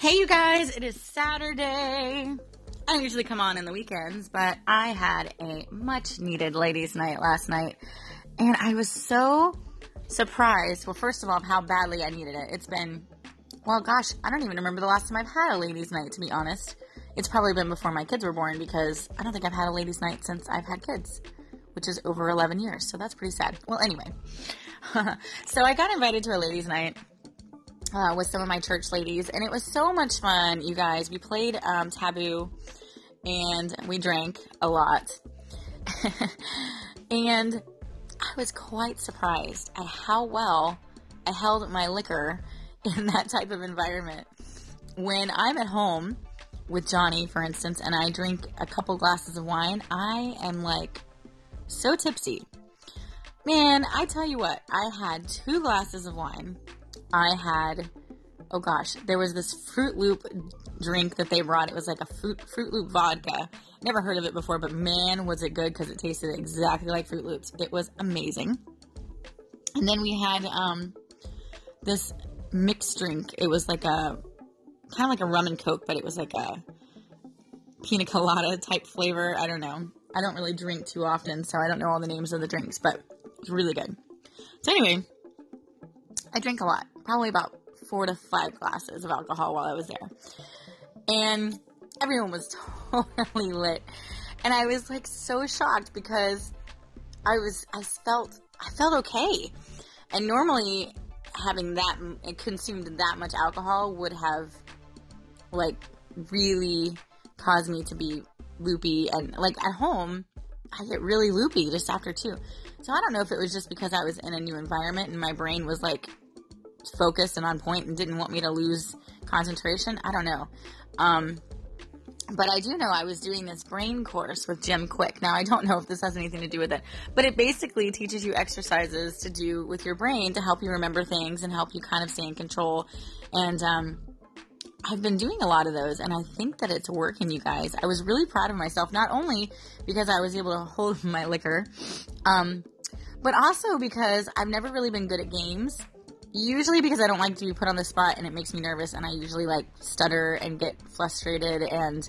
Hey, you guys, it is Saturday. I usually come on in the weekends, but I had a much needed ladies' night last night, and I was so surprised. Well, first of all, how badly I needed it. It's been, well, gosh, I don't even remember the last time I've had a ladies' night, to be honest. It's probably been before my kids were born because I don't think I've had a ladies' night since I've had kids, which is over 11 years, so that's pretty sad. Well, anyway, so I got invited to a ladies' night uh, with some of my church ladies, and it was so much fun, you guys. We played um, Taboo, and we drank a lot. and I was quite surprised at how well I held my liquor in that type of environment. When I'm at home with Johnny, for instance, and I drink a couple glasses of wine, I am like so tipsy. Man, I tell you what, I had two glasses of wine I had, oh gosh, there was this Fruit Loop drink that they brought. It was like a Fruit, Fruit Loop vodka. Never heard of it before, but man, was it good because it tasted exactly like Fruit Loops. It was amazing. And then we had um, this mixed drink. It was like a kind of like a rum and coke, but it was like a pina colada type flavor. I don't know. I don't really drink too often, so I don't know all the names of the drinks, but it's really good. So anyway, I drank a lot probably about four to five glasses of alcohol while I was there. And everyone was totally lit. And I was like so shocked because I was, I felt, I felt okay. And normally having that, consumed that much alcohol would have like really caused me to be loopy. And like at home, I get really loopy just after two. So I don't know if it was just because I was in a new environment and my brain was like focused and on point and didn't want me to lose concentration. I don't know. Um, but I do know I was doing this brain course with Jim Kwik. Now, I don't know if this has anything to do with it, but it basically teaches you exercises to do with your brain to help you remember things and help you kind of stay in control. And um, I've been doing a lot of those, and I think that it's working, you guys. I was really proud of myself, not only because I was able to hold my liquor, um, but also because I've never really been good at games usually because I don't like to be put on the spot and it makes me nervous and I usually like stutter and get frustrated and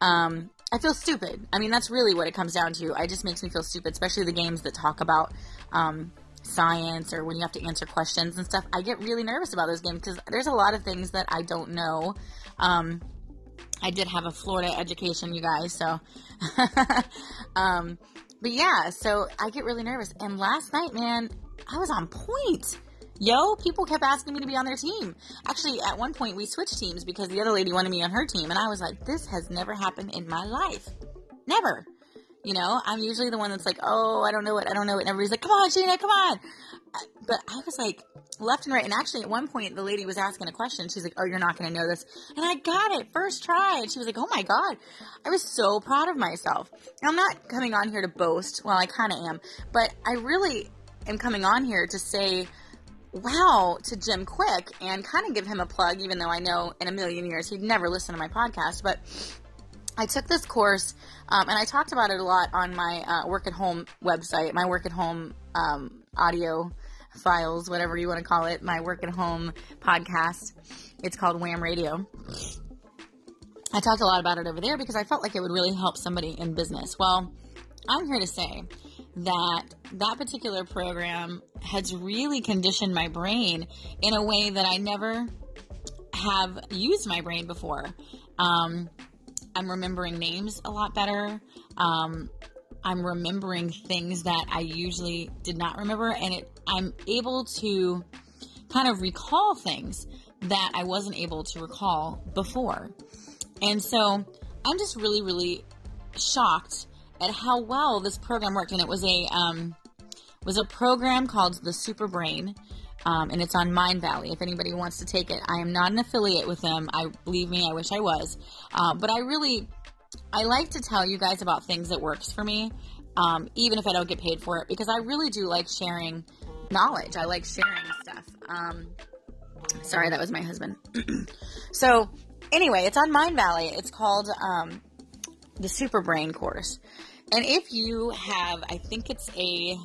um, I feel stupid. I mean, that's really what it comes down to. I just makes me feel stupid, especially the games that talk about um, science or when you have to answer questions and stuff. I get really nervous about those games because there's a lot of things that I don't know. Um, I did have a Florida education, you guys, so. um, but yeah, so I get really nervous. And last night, man, I was on point yo, people kept asking me to be on their team. Actually, at one point, we switched teams because the other lady wanted me on her team. And I was like, this has never happened in my life. Never. You know, I'm usually the one that's like, oh, I don't know it, I don't know it. And everybody's like, come on, Sheena, come on. Uh, but I was like, left and right. And actually, at one point, the lady was asking a question. She's like, oh, you're not going to know this. And I got it first try. And she was like, oh my God. I was so proud of myself. Now, I'm not coming on here to boast. Well, I kind of am. But I really am coming on here to say, wow to Jim Kwik and kind of give him a plug, even though I know in a million years he'd never listen to my podcast. But I took this course um, and I talked about it a lot on my uh, work at home website, my work at home um, audio files, whatever you want to call it, my work at home podcast. It's called Wham Radio. I talked a lot about it over there because I felt like it would really help somebody in business. Well, I'm here to say that that particular program has really conditioned my brain in a way that I never have used my brain before. Um, I'm remembering names a lot better. Um, I'm remembering things that I usually did not remember, and it, I'm able to kind of recall things that I wasn't able to recall before. And so I'm just really, really shocked at how well this program worked, and it was a um, was a program called the Super Brain, um, and it's on Mindvalley. If anybody wants to take it, I am not an affiliate with them. I believe me, I wish I was, uh, but I really I like to tell you guys about things that works for me, um, even if I don't get paid for it, because I really do like sharing knowledge. I like sharing stuff. Um, sorry, that was my husband. so anyway, it's on Mindvalley. It's called um, the Super Brain course. And if you have, I think it's a,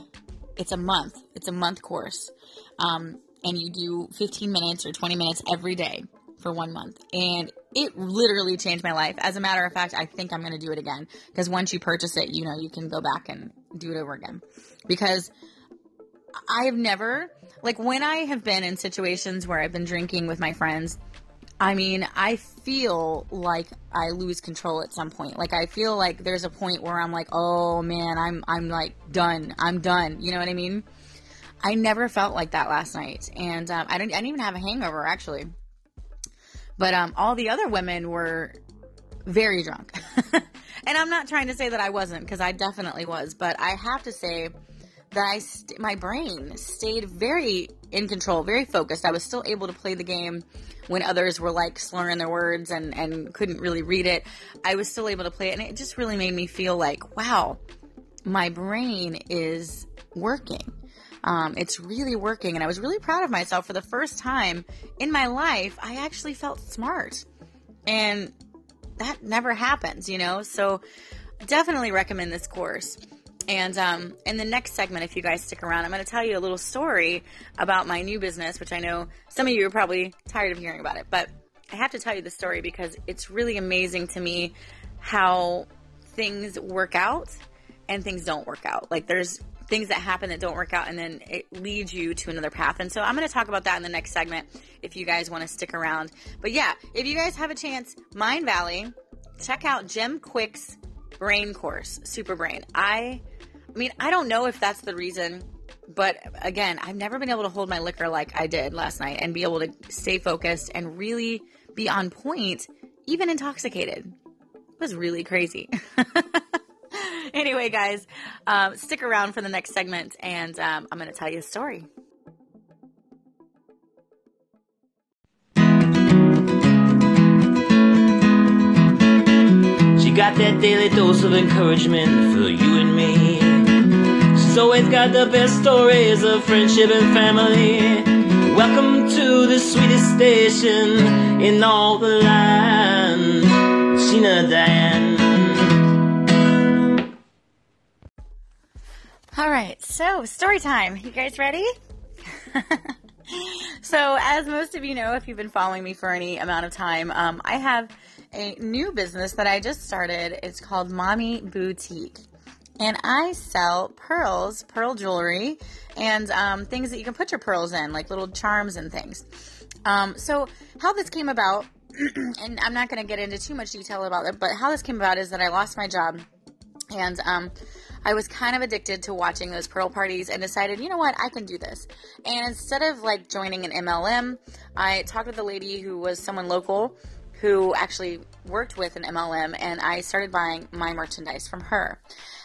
it's a month. It's a month course, um, and you do 15 minutes or 20 minutes every day for one month and it literally changed my life. As a matter of fact, I think I'm going to do it again because once you purchase it, you know, you can go back and do it over again because I have never, like, when I have been in situations where I've been drinking with my friends, I mean, I feel like I lose control at some point. Like I feel like there's a point where I'm like, "Oh man, I'm I'm like done. I'm done." You know what I mean? I never felt like that last night, and um, I didn't. I didn't even have a hangover actually. But um, all the other women were very drunk, and I'm not trying to say that I wasn't because I definitely was. But I have to say that I st- my brain stayed very in control, very focused. I was still able to play the game when others were like slurring their words and, and couldn't really read it. I was still able to play it, and it just really made me feel like, wow, my brain is working. Um, it's really working, and I was really proud of myself for the first time in my life. I actually felt smart, and that never happens, you know. So, definitely recommend this course. And um, in the next segment, if you guys stick around, I'm going to tell you a little story about my new business, which I know some of you are probably tired of hearing about it. But I have to tell you the story because it's really amazing to me how things work out and things don't work out. Like there's things that happen that don't work out and then it leads you to another path. And so I'm going to talk about that in the next segment if you guys want to stick around. But yeah, if you guys have a chance, Mindvalley, check out Jim Kwik's brain course, Super Brain. I I mean, I don't know if that's the reason, but again, I've never been able to hold my liquor like I did last night and be able to stay focused and really be on point, even intoxicated. It was really crazy. anyway, guys, um, stick around for the next segment, and um, I'm going to tell you a story. She got that daily dose of encouragement for you and me. Always got the best stories of friendship and family. Welcome to the sweetest station in all the land, Sheena Diane. All right, so story time. You guys ready? so, as most of you know, if you've been following me for any amount of time, um, I have a new business that I just started. It's called Mommy Boutique and I sell pearls, pearl jewelry, and um, things that you can put your pearls in, like little charms and things. Um, so, how this came about, and I'm not going to get into too much detail about it, but how this came about is that I lost my job, and um, I was kind of addicted to watching those pearl parties and decided, you know what, I can do this. And instead of like joining an MLM, I talked with a lady who was someone local who actually worked with an MLM, and I started buying my merchandise from her.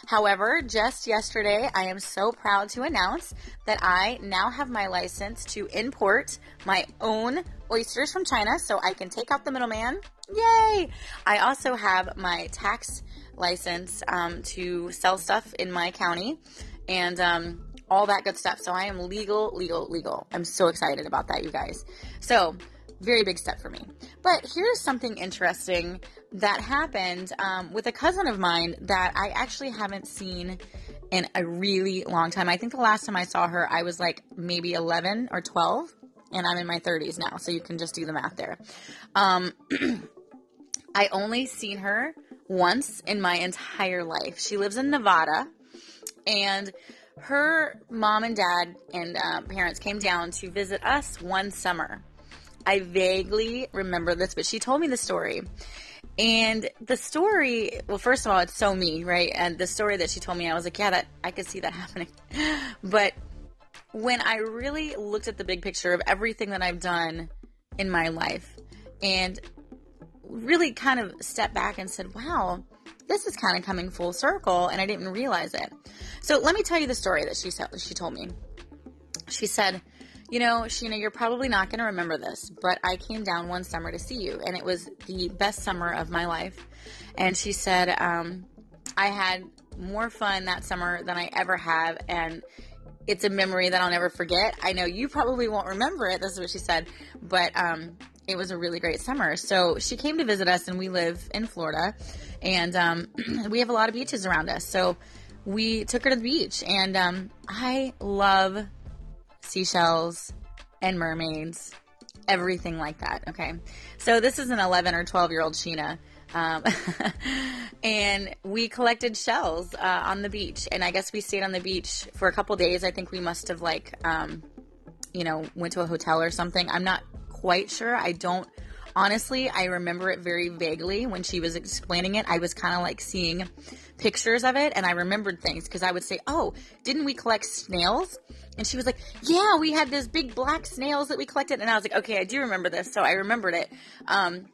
However, just yesterday, I am so proud to announce that I now have my license to import my own oysters from China so I can take out the middleman. Yay! I also have my tax license um, to sell stuff in my county and um, all that good stuff. So I am legal, legal, legal. I'm so excited about that, you guys. So, very big step for me. But here's something interesting that happened um, with a cousin of mine that I actually haven't seen in a really long time. I think the last time I saw her, I was like maybe 11 or 12, and I'm in my 30s now, so you can just do the math there. Um, I only seen her once in my entire life. She lives in Nevada, and her mom and dad and uh, parents came down to visit us one summer. I vaguely remember this, but she told me the story. And the story, well, first of all, it's so me, right? And the story that she told me, I was like, yeah, that I could see that happening. But when I really looked at the big picture of everything that I've done in my life and really kind of stepped back and said, wow, this is kind of coming full circle, and I didn't realize it. So let me tell you the story that she said, she told me. She said, you know, Sheena, you're probably not going to remember this, but I came down one summer to see you, and it was the best summer of my life. And she said, um, I had more fun that summer than I ever have, and it's a memory that I'll never forget. I know you probably won't remember it. This is what she said, but um, it was a really great summer. So she came to visit us, and we live in Florida, and um, we have a lot of beaches around us. So we took her to the beach, and um, I love seashells and mermaids. everything like that. Okay. So this is an 11 or 12 year old Sheena. Um, and we collected shells uh, on the beach. And I guess we stayed on the beach for a couple days. I think we must have, like, um, you know, went to a hotel or something. I'm not quite sure. I don't. Honestly, I remember it very vaguely when she was explaining it. I was kind of like seeing pictures of it and I remembered things because I would say, Oh, didn't we collect snails? And she was like, Yeah, we had those big black snails that we collected. And I was like, Okay, I do remember this. So I remembered it. Um,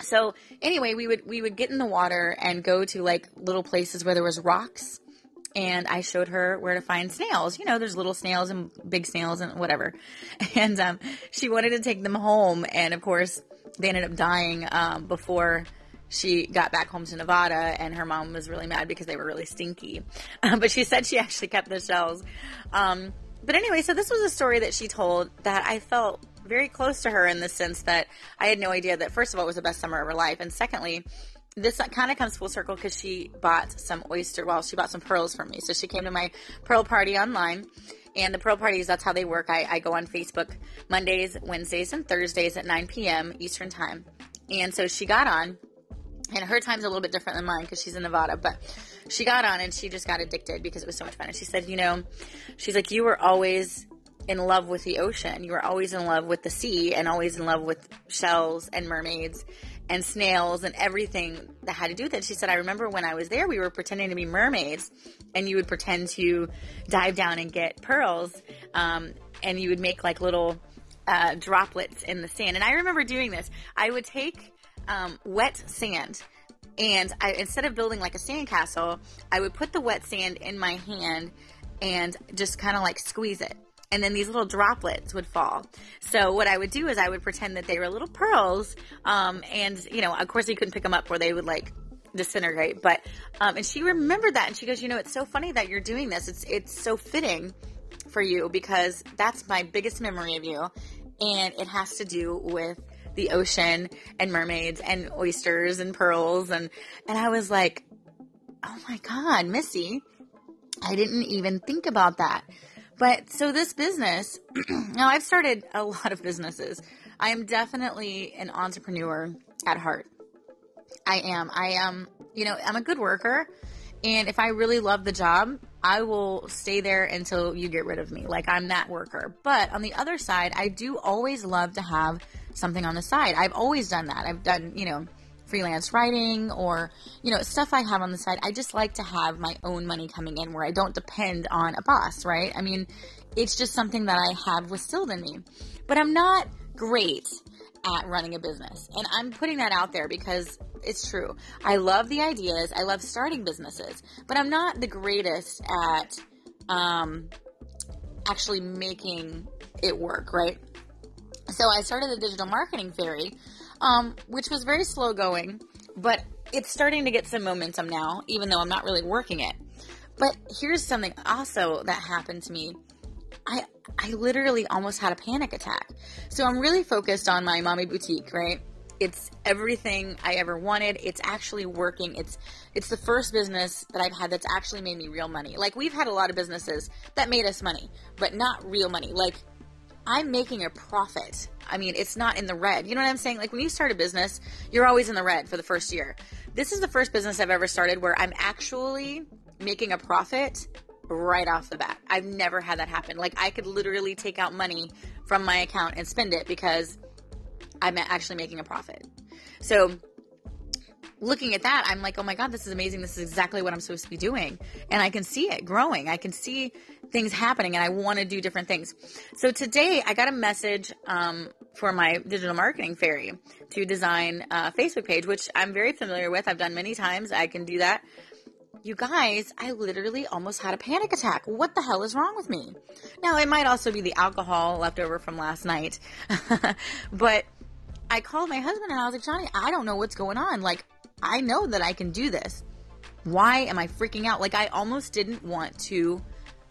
so anyway, we would we would get in the water and go to like little places where there was rocks and I showed her where to find snails. You know, there's little snails and big snails and whatever. And um, she wanted to take them home, and of course, they ended up dying um, before she got back home to Nevada, and her mom was really mad because they were really stinky. Um, but she said she actually kept the shells. Um, but anyway, so this was a story that she told that I felt very close to her in the sense that I had no idea that, first of all, it was the best summer of her life, and secondly, this kind of comes full circle because she bought some oyster, well, she bought some pearls from me. So she came to my pearl party online. And the pearl parties, that's how they work. I, I go on Facebook Mondays, Wednesdays, and Thursdays at 9 p.m. Eastern Time. And so she got on, and her time's a little bit different than mine because she's in Nevada, but she got on and she just got addicted because it was so much fun. And she said, You know, she's like, You were always in love with the ocean. You were always in love with the sea and always in love with shells and mermaids and snails and everything that had to do with it. She said, I remember when I was there, we were pretending to be mermaids, and you would pretend to dive down and get pearls, um, and you would make like little uh, droplets in the sand. And I remember doing this. I would take um, wet sand. And I, instead of building like a sandcastle, I would put the wet sand in my hand and just kind of like squeeze it and then these little droplets would fall. So what I would do is I would pretend that they were little pearls, um, and you know, of course, you couldn't pick them up, or they would like disintegrate. But um, and she remembered that, and she goes, you know, it's so funny that you're doing this. It's it's so fitting for you because that's my biggest memory of you, and it has to do with the ocean and mermaids and oysters and pearls and and I was like, oh my god, Missy, I didn't even think about that. But so this business, now I've started a lot of businesses. I am definitely an entrepreneur at heart. I am. I am, you know, I'm a good worker. And if I really love the job, I will stay there until you get rid of me. Like I'm that worker. But on the other side, I do always love to have something on the side. I've always done that. I've done, you know, freelance writing or, you know, stuff I have on the side. I just like to have my own money coming in where I don't depend on a boss, right? I mean, it's just something that I have instilled in me. But I'm not great at running a business. And I'm putting that out there because it's true. I love the ideas, I love starting businesses, but I'm not the greatest at um, actually making it work, right? So I started the Digital Marketing Fairy um, which was very slow going, but it's starting to get some momentum now, even though I'm not really working it. But here's something also that happened to me. I I literally almost had a panic attack. So I'm really focused on my mommy boutique, right? It's everything I ever wanted. It's actually working. It's it's the first business that I've had that's actually made me real money. Like we've had a lot of businesses that made us money, but not real money. Like I'm making a profit. I mean, it's not in the red. You know what I'm saying? Like when you start a business, you're always in the red for the first year. This is the first business I've ever started where I'm actually making a profit right off the bat. I've never had that happen. Like I could literally take out money from my account and spend it because I'm actually making a profit. So looking at that, I'm like, oh my God, this is amazing. This is exactly what I'm supposed to be doing. And I can see it growing. I can see things happening and I want to do different things. So today I got a message um, for my digital marketing fairy to design a Facebook page, which I'm very familiar with. I've done many times. I can do that. You guys, I literally almost had a panic attack. What the hell is wrong with me? Now, it might also be the alcohol left over from last night, but I called my husband and I was like, Johnny, I don't know what's going on. Like, I know that I can do this. Why am I freaking out? Like, I almost didn't want to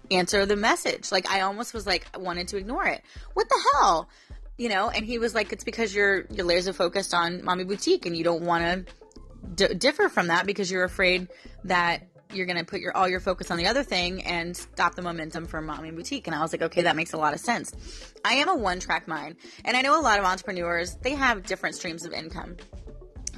answer the message. Like, I almost was like, I wanted to ignore it. What the hell? You know, and he was like, it's because you're, you're laser focused on mommy boutique and you don't want to d- differ from that because you're afraid that you're going to put your all your focus on the other thing and stop the momentum for mommy boutique and i was like okay that makes a lot of sense i am a one track mind and i know a lot of entrepreneurs they have different streams of income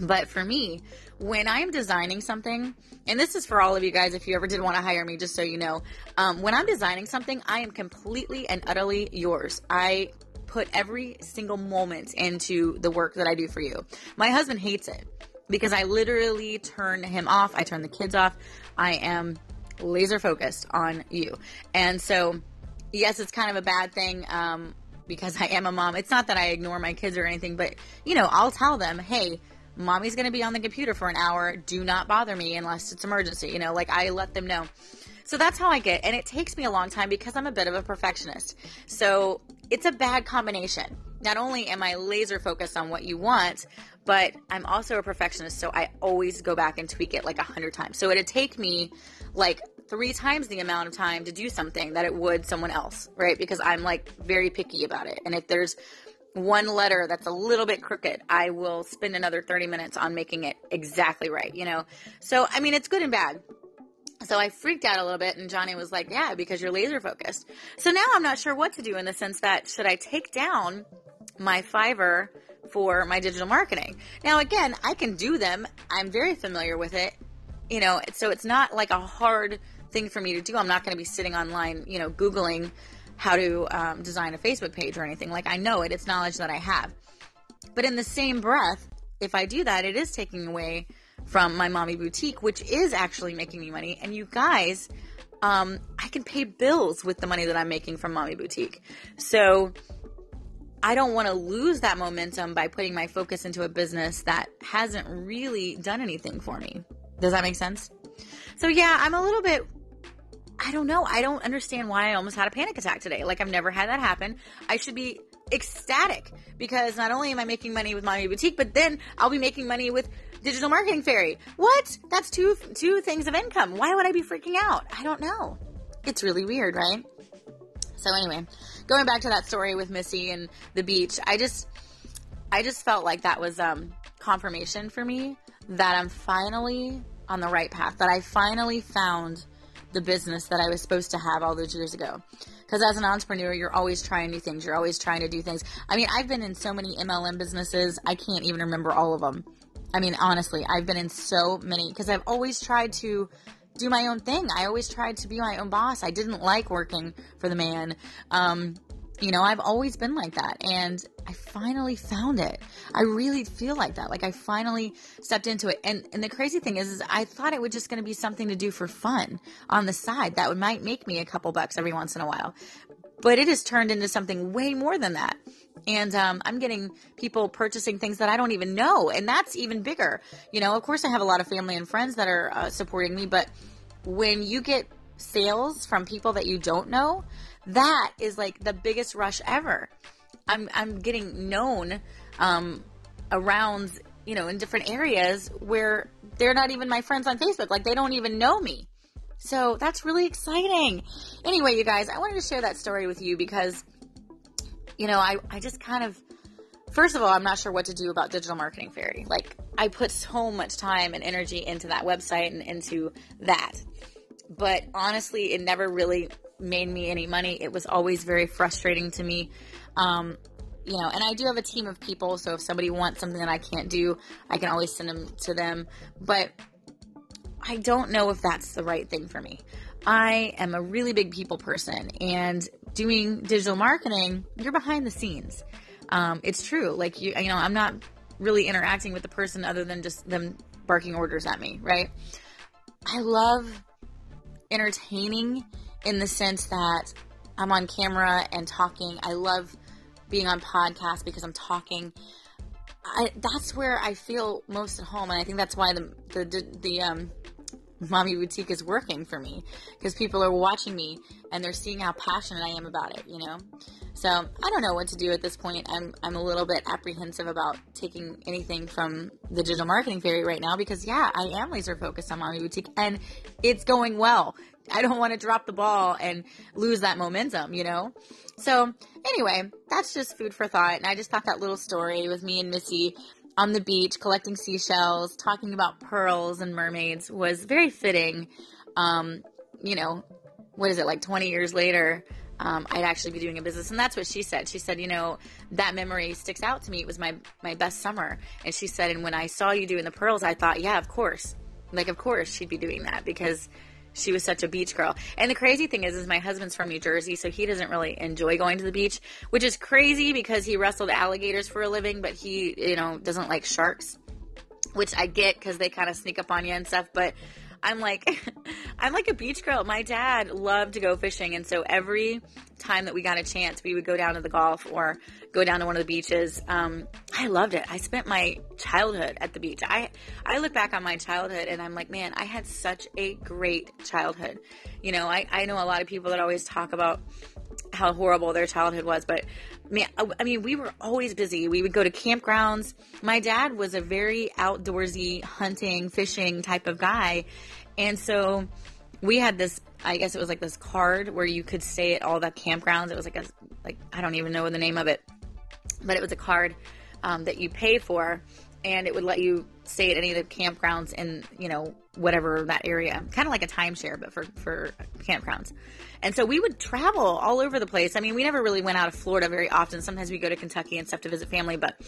but for me when i'm designing something and this is for all of you guys if you ever did want to hire me just so you know um, when i'm designing something i am completely and utterly yours i put every single moment into the work that i do for you my husband hates it because I literally turn him off. I turn the kids off. I am laser focused on you. And so, yes, it's kind of a bad thing um, because I am a mom. It's not that I ignore my kids or anything, but, you know, I'll tell them, hey, mommy's going to be on the computer for an hour. Do not bother me unless it's emergency. You know, like I let them know. So that's how I get. And it takes me a long time because I'm a bit of a perfectionist. So it's a bad combination. Not only am I laser focused on what you want, but I'm also a perfectionist, so I always go back and tweak it like a hundred times. So it'd take me like three times the amount of time to do something that it would someone else, right? Because I'm like very picky about it. And if there's one letter that's a little bit crooked, I will spend another 30 minutes on making it exactly right, you know? So, I mean, it's good and bad. So I freaked out a little bit and Johnny was like, yeah, because you're laser focused. So now I'm not sure what to do in the sense that should I take down my Fiverr for my digital marketing. Now, again, I can do them. I'm very familiar with it, you know, so it's not like a hard thing for me to do. I'm not going to be sitting online, you know, Googling how to um, design a Facebook page or anything. Like, I know it, it's knowledge that I have. But in the same breath, if I do that, it is taking away from my mommy boutique, which is actually making me money. And you guys, um, I can pay bills with the money that I'm making from mommy boutique. So, I don't want to lose that momentum by putting my focus into a business that hasn't really done anything for me. Does that make sense? So, yeah, I'm a little bit, I don't know. I don't understand why I almost had a panic attack today. Like, I've never had that happen. I should be ecstatic because not only am I making money with Mommy Boutique, but then I'll be making money with Digital Marketing Fairy. What? That's two two things of income. Why would I be freaking out? I don't know. It's really weird, right? So anyway, going back to that story with Missy and the beach, I just I just felt like that was um, confirmation for me that I'm finally on the right path. That I finally found the business that I was supposed to have all those years ago. Because as an entrepreneur, you're always trying new things. You're always trying to do things. I mean, I've been in so many MLM businesses, I can't even remember all of them. I mean, honestly, I've been in so many because I've always tried to do my own thing. I always tried to be my own boss. I didn't like working for the man. Um, you know, I've always been like that. And I finally found it. I really feel like that. Like I finally stepped into it. And and the crazy thing is, is I thought it was just going to be something to do for fun on the side that would might make me a couple bucks every once in a while. But it has turned into something way more than that. And um, I'm getting people purchasing things that I don't even know. And that's even bigger. You know, of course, I have a lot of family and friends that are uh, supporting me. But when you get sales from people that you don't know, that is like the biggest rush ever. I'm, I'm getting known um, around, you know, in different areas where they're not even my friends on Facebook. Like they don't even know me. So that's really exciting. Anyway, you guys, I wanted to share that story with you because you know, I, I just kind of, first of all, I'm not sure what to do about Digital Marketing Fairy. Like, I put so much time and energy into that website and into that. But honestly, it never really made me any money. It was always very frustrating to me. Um, you know, and I do have a team of people, so if somebody wants something that I can't do, I can always send them to them. But I don't know if that's the right thing for me. I am a really big people person, and doing digital marketing, you're behind the scenes. Um, it's true. Like you, you know, I'm not really interacting with the person other than just them barking orders at me, right? I love entertaining in the sense that I'm on camera and talking. I love being on podcasts because I'm talking. I, that's where I feel most at home, and I think that's why the the the, the um, mommy boutique is working for me because people are watching me and they're seeing how passionate I am about it, you know? So I don't know what to do at this point. I'm, I'm a little bit apprehensive about taking anything from the digital marketing fairy right now because, yeah, I am laser focused on mommy boutique and it's going well. I don't want to drop the ball and lose that momentum, you know? So, anyway, that's just food for thought. And I just thought that little story with me and Missy on the beach collecting seashells, talking about pearls and mermaids was very fitting um, you know, what is it like 20 years later? Um, I'd actually be doing a business, and that's what she said. She said, you know, that memory sticks out to me. It was my my best summer, and she said, and when I saw you doing the pearls, I thought, yeah, of course, like of course she'd be doing that because she was such a beach girl. And the crazy thing is, is my husband's from New Jersey, so he doesn't really enjoy going to the beach, which is crazy because he wrestled alligators for a living, but he, you know, doesn't like sharks, which I get because they kind of sneak up on you and stuff. But I'm like, I'm like a beach girl. My dad loved to go fishing, and so every time that we got a chance, we would go down to the Gulf or go down to one of the beaches. Um, I loved it. I spent my childhood at the beach. I I look back on my childhood and I'm like, man, I had such a great childhood. You know, I I know a lot of people that always talk about how horrible their childhood was, but man, I mean, we were always busy. We would go to campgrounds. My dad was a very outdoorsy, hunting, fishing type of guy. And so we had this, I guess it was like this card where you could stay at all the campgrounds. It was like a, like, I don't even know the name of it, but it was a card um, that you pay for and it would let you stay at any of the campgrounds in, you know, whatever that area. Kind of like a timeshare, but for, for campgrounds. And so we would travel all over the place. I mean, we never really went out of Florida very often. Sometimes we go to Kentucky and stuff to visit family, but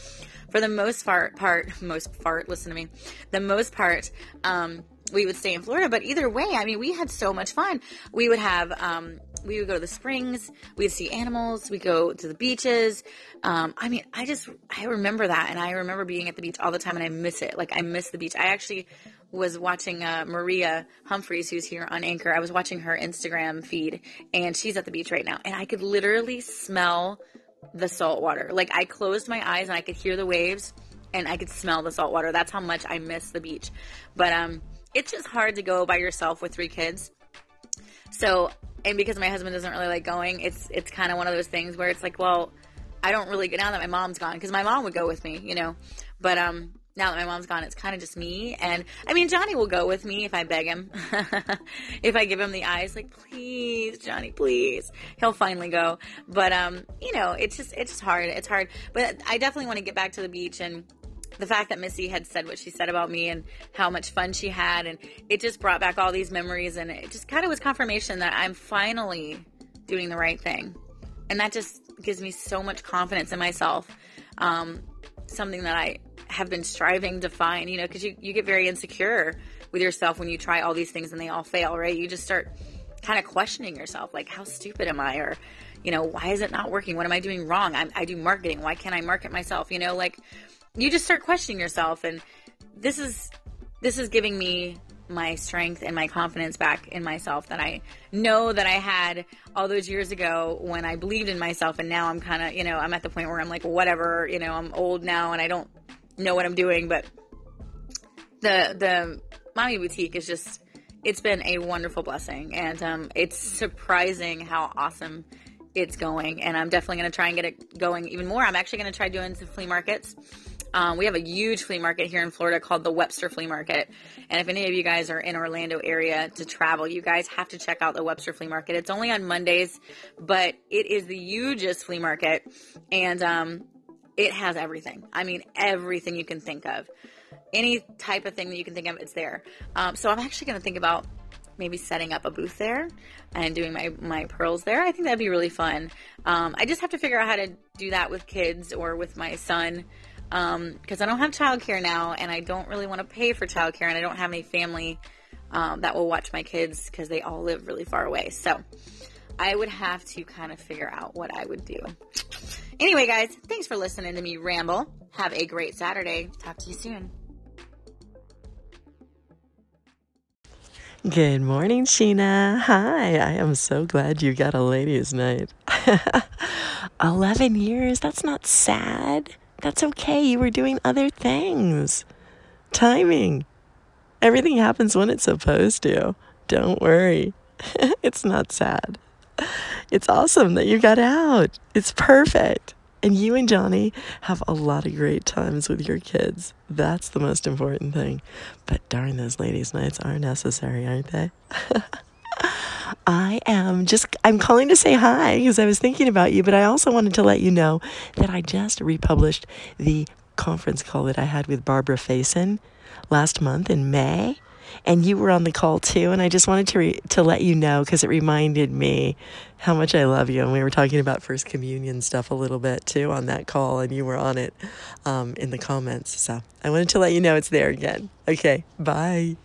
for the most part, part most part, listen to me, the most part, um, we would stay in Florida. But either way, I mean, we had so much fun. We would have, um, we would go to the springs. We'd see animals. We go to the beaches. Um, I mean, I just I remember that, and I remember being at the beach all the time, and I miss it. Like I miss the beach. I actually was watching uh, Maria Humphreys, who's here on Anchor. I was watching her Instagram feed, and she's at the beach right now, and I could literally smell the salt water. Like I closed my eyes and I could hear the waves, and I could smell the salt water. That's how much I miss the beach. But um, it's just hard to go by yourself with three kids. So, and because my husband doesn't really like going, it's it's kind of one of those things where it's like, well, I don't really get now that my mom's gone because my mom would go with me, you know. But um, now that my mom's gone, it's kind of just me. And I mean, Johnny will go with me if I beg him. if I give him the eyes, like, please, Johnny, please, he'll finally go. But, um, you know, it's just, it's just hard. It's hard. But I definitely want to get back to the beach and the fact that Missy had said what she said about me and how much fun she had. And it just brought back all these memories. And it just kind of was confirmation that I'm finally doing the right thing. And that just gives me so much confidence in myself. Um, something that I have been striving to find, you know, because you, you get very insecure with yourself when you try all these things and they all fail, right? You just start kind of questioning yourself, like, how stupid am I? Or, you know, why is it not working? What am I doing wrong? I, I do marketing. Why can't I market myself? You know, like, you just start questioning yourself. And this is, this is giving me my strength and my confidence back in myself that I know that I had all those years ago when I believed in myself and now I'm kind of, you know, I'm at the point where I'm like whatever, you know, I'm old now and I don't know what I'm doing, but the the mommy boutique is just it's been a wonderful blessing, and um, it's surprising how awesome it's going. And I'm definitely going to try and get it going even more. I'm actually going to try doing some flea markets. Um, we have a huge flea market here in Florida called the Webster Flea Market. And if any of you guys are in Orlando area to travel, you guys have to check out the Webster Flea Market. It's only on Mondays, but it is the hugest flea market. And um, it has everything. I mean, everything you can think of. Any type of thing that you can think of, it's there. Um, so I'm actually going to think about maybe setting up a booth there and doing my, my pearls there. I think that'd be really fun. Um, I just have to figure out how to do that with kids or with my son because um, I don't have childcare now and I don't really want to pay for childcare and I don't have any family um, that will watch my kids because they all live really far away. So I would have to kind of figure out what I would do. Anyway, guys, thanks for listening to me ramble. Have a great Saturday. Talk to you soon. Good morning, Sheena. Hi, I am so glad you got a ladies' night. 11 years, that's not sad. That's okay. You were doing other things. Timing. Everything happens when it's supposed to. Don't worry. it's not sad. It's awesome that you got out. It's perfect. And you and Johnny have a lot of great times with your kids. That's the most important thing. But darn, those ladies' nights are necessary, aren't they? I am just, I'm calling to say hi because I was thinking about you, but I also wanted to let you know that I just republished the conference call that I had with Barbara Faison last month in May. And you were on the call too. And I just wanted to re- to let you know because it reminded me how much I love you. And we were talking about First Communion stuff a little bit too on that call, and you were on it um, in the comments. So I wanted to let you know it's there again. Okay, bye.